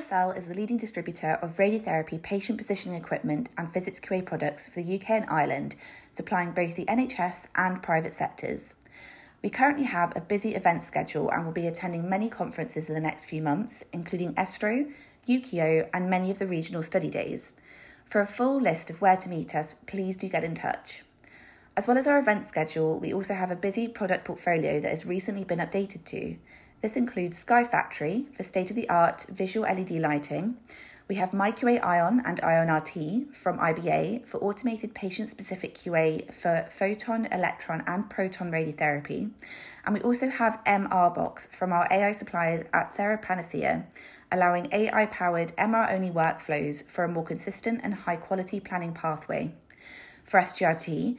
OSL is the leading distributor of radiotherapy patient positioning equipment and physics QA products for the UK and Ireland, supplying both the NHS and private sectors. We currently have a busy event schedule and will be attending many conferences in the next few months, including ESTRO, UKIO, and many of the regional study days. For a full list of where to meet us, please do get in touch. As well as our event schedule, we also have a busy product portfolio that has recently been updated to. This includes Sky Factory for state of the art visual LED lighting. We have MyQA Ion and Ion RT from IBA for automated patient specific QA for photon, electron, and proton radiotherapy. And we also have MR Box from our AI suppliers at Therapanacea, allowing AI powered MR only workflows for a more consistent and high quality planning pathway. For SGRT,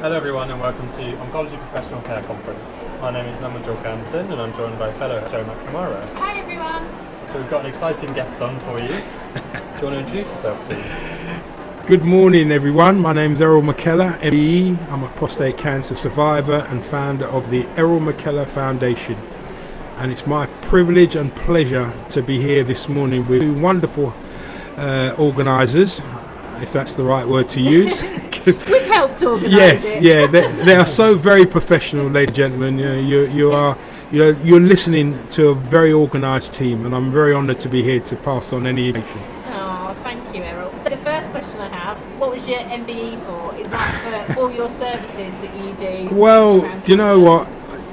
Hello everyone and welcome to Oncology Professional Care Conference. My name is Naman Jorgensen and I'm joined by fellow Joe McNamara. Hi everyone. So we've got an exciting guest on for you. Do you want to introduce yourself please? Good morning everyone, my name is Errol McKellar, MBE. I'm a prostate cancer survivor and founder of the Errol McKellar Foundation. And it's my privilege and pleasure to be here this morning with two wonderful uh, organisers, if that's the right word to use. We've helped organise yes, it. yeah, they, they are so very professional, ladies and gentlemen. You, know, you, you are you're, you're listening to a very organised team, and I'm very honoured to be here to pass on any information. Oh, thank you, Errol. So the first question I have, what was your MBE for? Is that for all your services that you do? Well, do you know what?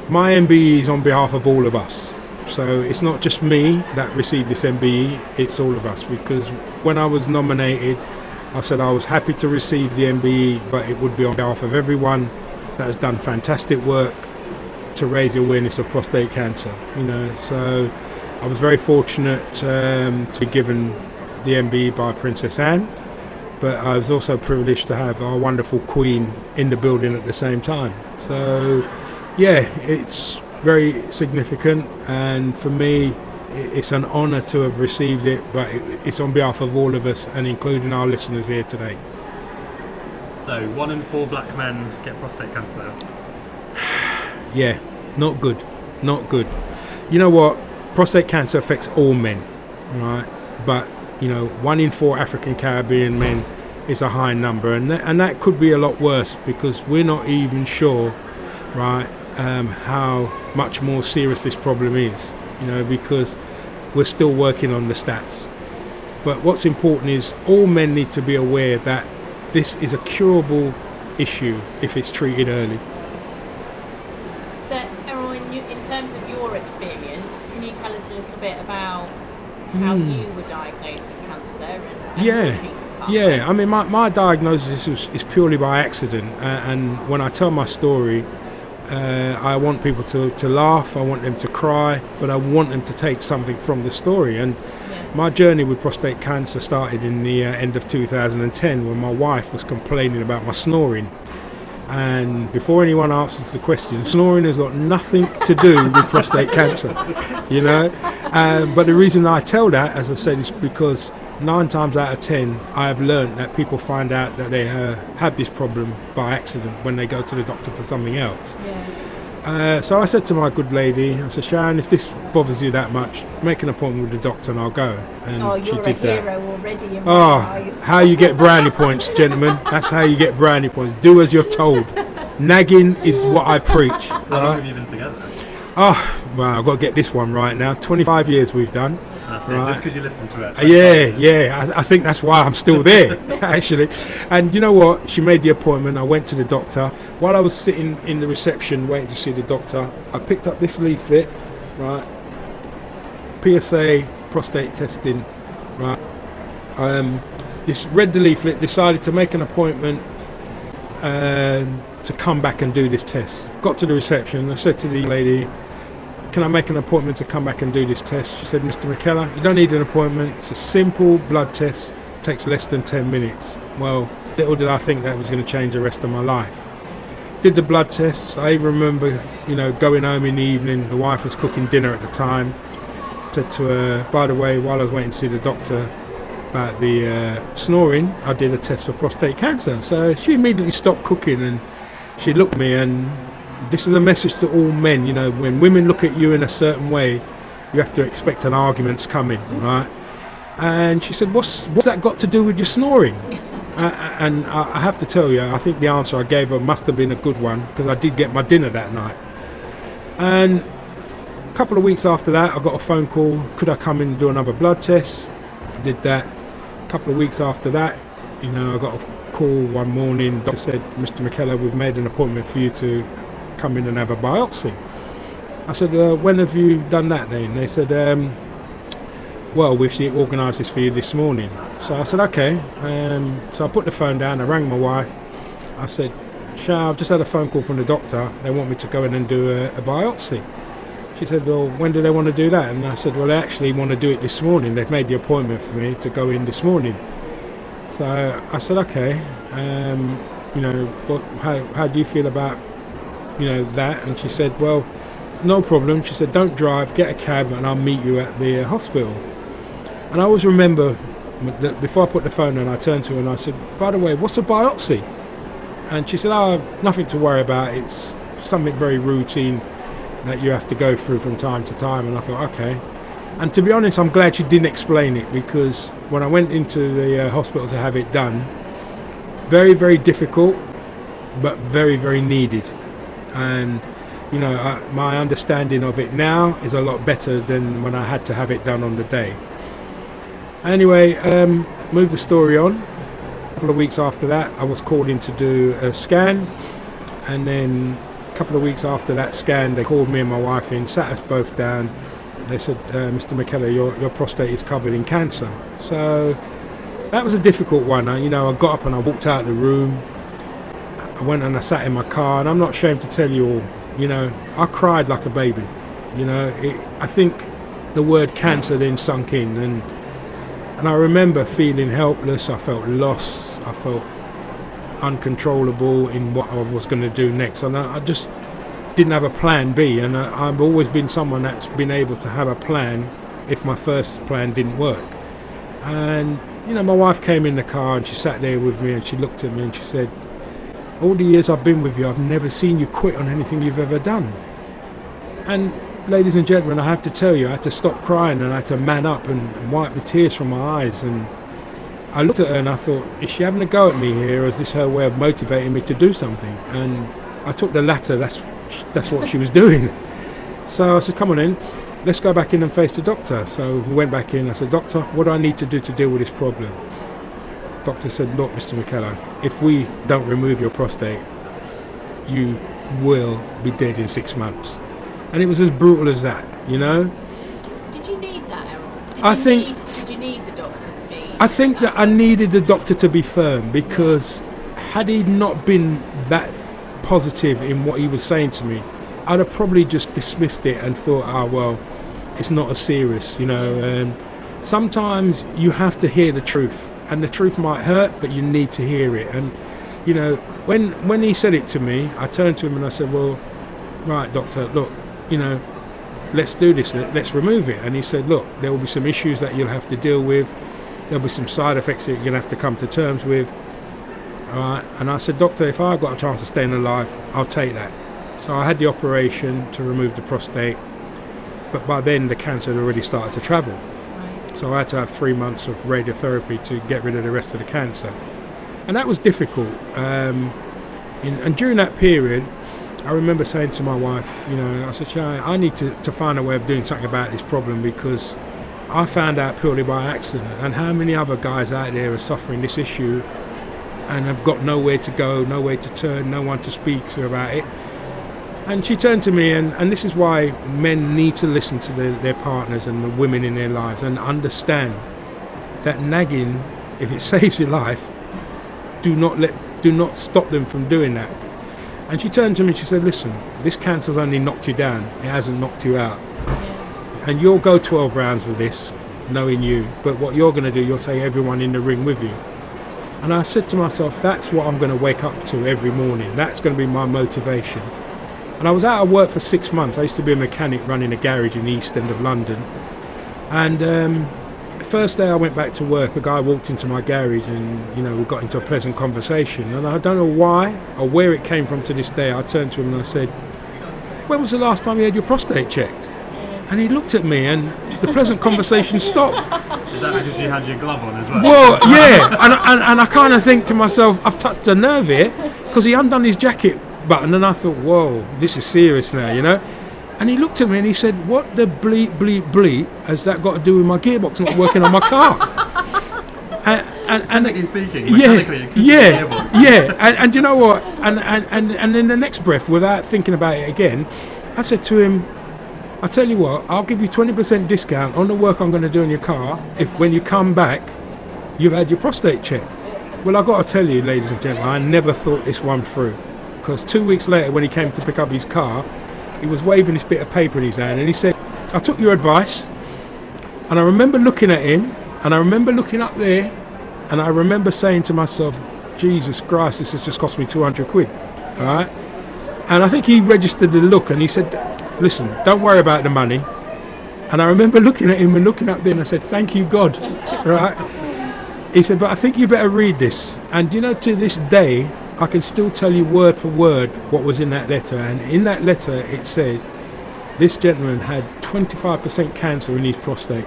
My MBE is on behalf of all of us. So it's not just me that received this MBE, it's all of us. Because when I was nominated, I said I was happy to receive the MBE, but it would be on behalf of everyone that has done fantastic work to raise the awareness of prostate cancer. You know, so I was very fortunate um, to be given the MBE by Princess Anne, but I was also privileged to have our wonderful Queen in the building at the same time. So, yeah, it's very significant, and for me, it's an honour to have received it. But it's on behalf of all of us, and including our listeners here today. So one in four black men get prostate cancer. Yeah, not good, not good. You know what? Prostate cancer affects all men, right? But you know, one in four African Caribbean men is a high number, and that, and that could be a lot worse because we're not even sure, right, um, how much more serious this problem is. You know, because we're still working on the stats. But what's important is all men need to be aware that this is a curable issue if it's treated early. So, Errol, in, you, in terms of your experience, can you tell us a little bit about how you were diagnosed with cancer and, and yeah yeah i mean my, my diagnosis is, is purely by accident uh, and when i tell my story uh, i want people to, to laugh i want them to cry but i want them to take something from the story and Yeah. my journey with prostate cancer started in the uh, end of 2010 when my wife was complaining about my snoring and before anyone answers the question, snoring has got nothing to do with prostate cancer, you know. Um, but the reason I tell that, as I said, is because nine times out of ten, I have learned that people find out that they uh, have this problem by accident when they go to the doctor for something else. Yeah. Uh, so I said to my good lady, I said, Sharon, if this bothers you that much, make an appointment with the doctor and I'll go. And Oh, she you're a did that. hero already in Oh, eyes. how you get brownie points, gentlemen. That's how you get brownie points. Do as you're told. Nagging is what I preach. How long have you been together? Oh, well, I've got to get this one right now. 25 years we've done. That's it, Right. just because you listen to it. Uh, Yeah, yeah. I, I think that's why I'm still there, actually. And you know what? She made the appointment. I went to the doctor. While I was sitting in the reception waiting to see the doctor, I picked up this leaflet, right? PSA prostate testing, right? Um, this read the leaflet, decided to make an appointment um, to come back and do this test. Got to the reception. I said to the lady, can I make an appointment to come back and do this test? She said, Mr. McKellar, you don't need an appointment. It's a simple blood test, takes less than 10 minutes. Well, little did I think that was going to change the rest of my life. Did the blood tests. I even remember, you know, going home in the evening. The wife was cooking dinner at the time. Said to her, by the way, while I was waiting to see the doctor about the uh, snoring, I did a test for prostate cancer. So she immediately stopped cooking and she looked at me and this is a message to all men, you know, when women look at you in a certain way, you have to expect an argument's coming, right? And she said, what's, what's that got to do with your snoring? Uh, and I have to tell you, I think the answer I gave her must have been a good one because I did get my dinner that night. And a couple of weeks after that, I got a phone call. Could I come in and do another blood test? I did that. A couple of weeks after that, you know, I got a call one morning. Doctor said, "Mr. McKellar, we've made an appointment for you to come in and have a biopsy." I said, uh, "When have you done that?" Then they said, um, "Well, we actually organised this for you this morning." So I said, "Okay." Um, so I put the phone down. I rang my wife. I said, "Shah, I've just had a phone call from the doctor. They want me to go in and do a, a biopsy." She said, Well, when do they want to do that? And I said, Well, they actually want to do it this morning. They've made the appointment for me to go in this morning. So I said, okay, um, you know, how, how do you feel about, you know, that? And she said, well, no problem. She said, don't drive, get a cab and I'll meet you at the uh, hospital. And I always remember that before I put the phone on, I turned to her and I said, by the way, what's a biopsy? And she said, oh, nothing to worry about. It's something very routine that you have to go through from time to time. And I thought, okay. And to be honest, I'm glad she didn't explain it because when I went into the uh, hospital to have it done, very, very difficult, but very, very needed. And, you know, I, my understanding of it now is a lot better than when I had to have it done on the day. Anyway, um, move the story on. A couple of weeks after that, I was called in to do a scan. And then a couple of weeks after that scan, they called me and my wife in, sat us both down they said, uh, Mr. McKellar, your, your prostate is covered in cancer. So that was a difficult one. I, you know, I got up and I walked out of the room. I went and I sat in my car, and I'm not ashamed to tell you all, you know, I cried like a baby. You know, it, I think the word cancer then sunk in, and and I remember feeling helpless. I felt lost. I felt uncontrollable in what I was going to do next, and I, I just didn't have a plan B, and uh, I've always been someone that's been able to have a plan if my first plan didn't work. And you know, my wife came in the car and she sat there with me and she looked at me and she said, "All the years I've been with you, I've never seen you quit on anything you've ever done." And ladies and gentlemen, I have to tell you, I had to stop crying and I had to man up and, wipe the tears from my eyes. And I looked at her and I thought, is she having a go at me here, or is this her way of motivating me to do something? And I took the latter. That's that's what she was doing. So I said, come on in, let's go back in and face the doctor. So we went back in. I said, doctor, what do I need to do to deal with this problem? Doctor said, look, Mr. McKellar, if we don't remove your prostate, you will be dead in six months. And it was as brutal as that, you know. Did you need that, Errol? Did I you think- Need, did you need the doctor to be? I think that I needed the doctor to be firm because had he not been that positive in what he was saying to me, I'd have probably just dismissed it and thought, ah, well, it's not as serious, you know. Um, sometimes you have to hear the truth, and the truth might hurt, but you need to hear it. And you know, when when he said it to me, I turned to him and I said, well, right, doctor, look, you know, let's do this, let- let's remove it. And he said, look, there will be some issues that you'll have to deal with. There'll be some side effects that you're going to have to come to terms with. All right. And I said, doctor, if I've got a chance of staying alive, I'll take that. So I had the operation to remove the prostate, but by then the cancer had already started to travel. So I had to have three months of radiotherapy to get rid of the rest of the cancer. And that was difficult. Um, in, and during that period, I remember saying to my wife, you know, I said, "Shai, I need to, to find a way of doing something about this problem because I found out purely by accident. And how many other guys out there are suffering this issue and have got nowhere to go, nowhere to turn, no one to speak to about it. And she turned to me, and, and this is why men need to listen to their, their partners and the women in their lives and understand that nagging, if it saves your life, do not let do not stop them from doing that. And she turned to me and she said, Listen, this cancer's only knocked you down, it hasn't knocked you out. and you'll go 12 rounds with this, knowing you. But what you're going to do, you'll take everyone in the ring with you. And I said to myself, that's what I'm going to wake up to every morning. That's going to be my motivation. And I was out of work for six months. I used to be a mechanic running a garage in the east end of London. And um, the first day I went back to work, a guy walked into my garage and, you know, we got into a pleasant conversation. And I don't know why or where it came from to this day. I turned to him and I said, when was the last time you had your prostate checked? And he looked at me and the pleasant conversation stopped. Is that because you had your glove on as well? Well, yeah, and, and, and I kind of think to myself, I've touched a nerve here because he undone his jacket button, and I thought, whoa, this is serious now, you know. And he looked at me and he said, "What the bleep bleep bleep has that got to do with my gearbox not working on my car?" and, and, and Technically speaking, yeah, yeah, yeah, and, and you know what? And, and and and in the next breath, without thinking about it again, I said to him, "I tell you what, I'll give you twenty percent discount on the work I'm going to do in your car if when you come back, you've had your prostate check." Well, I've got to tell you, ladies and gentlemen, I never thought this one through. Because two weeks later, when he came to pick up his car, he was waving this bit of paper in his hand and he said, I took your advice. And I remember looking at him and I remember looking up there and I remember saying to myself, Jesus Christ, this has just cost me 200 quid. All right. And I think he registered the look and he said, Listen, don't worry about the money. And I remember looking at him and looking up there and I said, Thank you, God. right. He said, But I think you better read this. And you know, to this day, I can still tell you word for word what was in that letter. And in that letter, it said, This gentleman had 25% cancer in his prostate.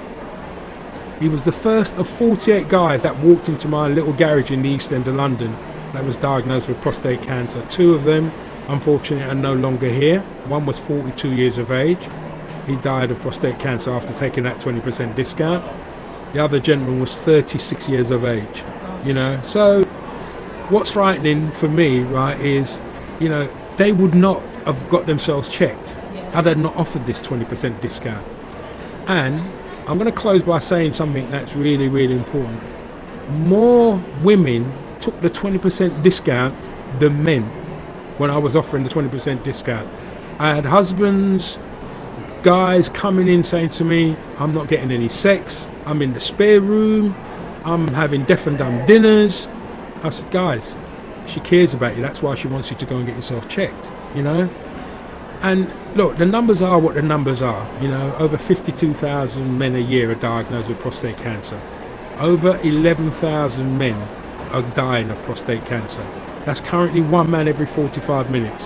He was the first of 48 guys that walked into my little garage in the east end of London that was diagnosed with prostate cancer. Two of them, unfortunately, are no longer here. One was 42 years of age. He died of prostate cancer after taking that 20% discount. The other gentleman was 36 years of age. You know, so what's frightening for me, right, is, you know, they would not have got themselves checked Yeah. had I not offered this 20% discount. And I'm going to close by saying something that's really, really important. More women took the 20% discount than men when I was offering the 20% discount. I had husbands, guys coming in saying to me, I'm not getting any sex, I'm in the spare room, I'm having deaf and dumb dinners. I said, guys, she cares about you, that's why she wants you to go and get yourself checked, you know? And look, the numbers are what the numbers are. You know, over 52,000 men a year are diagnosed with prostate cancer. Over 11,000 men are dying of prostate cancer. That's currently one man every 45 minutes.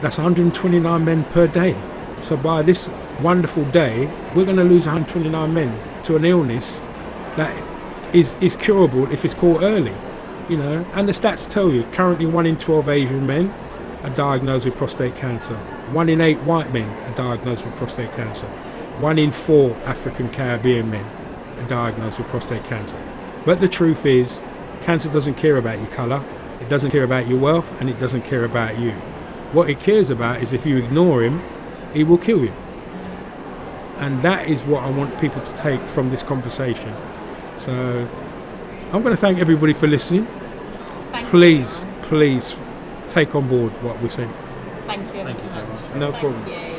That's 129 men per day. So by this wonderful day, we're going to lose 129 men to an illness that is, is curable if it's caught early. You know, and the stats tell you currently one in 12 Asian men are diagnosed with prostate cancer. One in eight white men are diagnosed with prostate cancer. One in four African Caribbean men are diagnosed with prostate cancer. But the truth is, cancer doesn't care about your colour, it doesn't care about your wealth, and it doesn't care about you. What it cares about is if you ignore him, he will kill you. And that is what I want people to take from this conversation. So I'm going to thank everybody for listening. Thank Please, please take on board what we're saying. Thank you. ever Thank you so much. No Thank problem. you.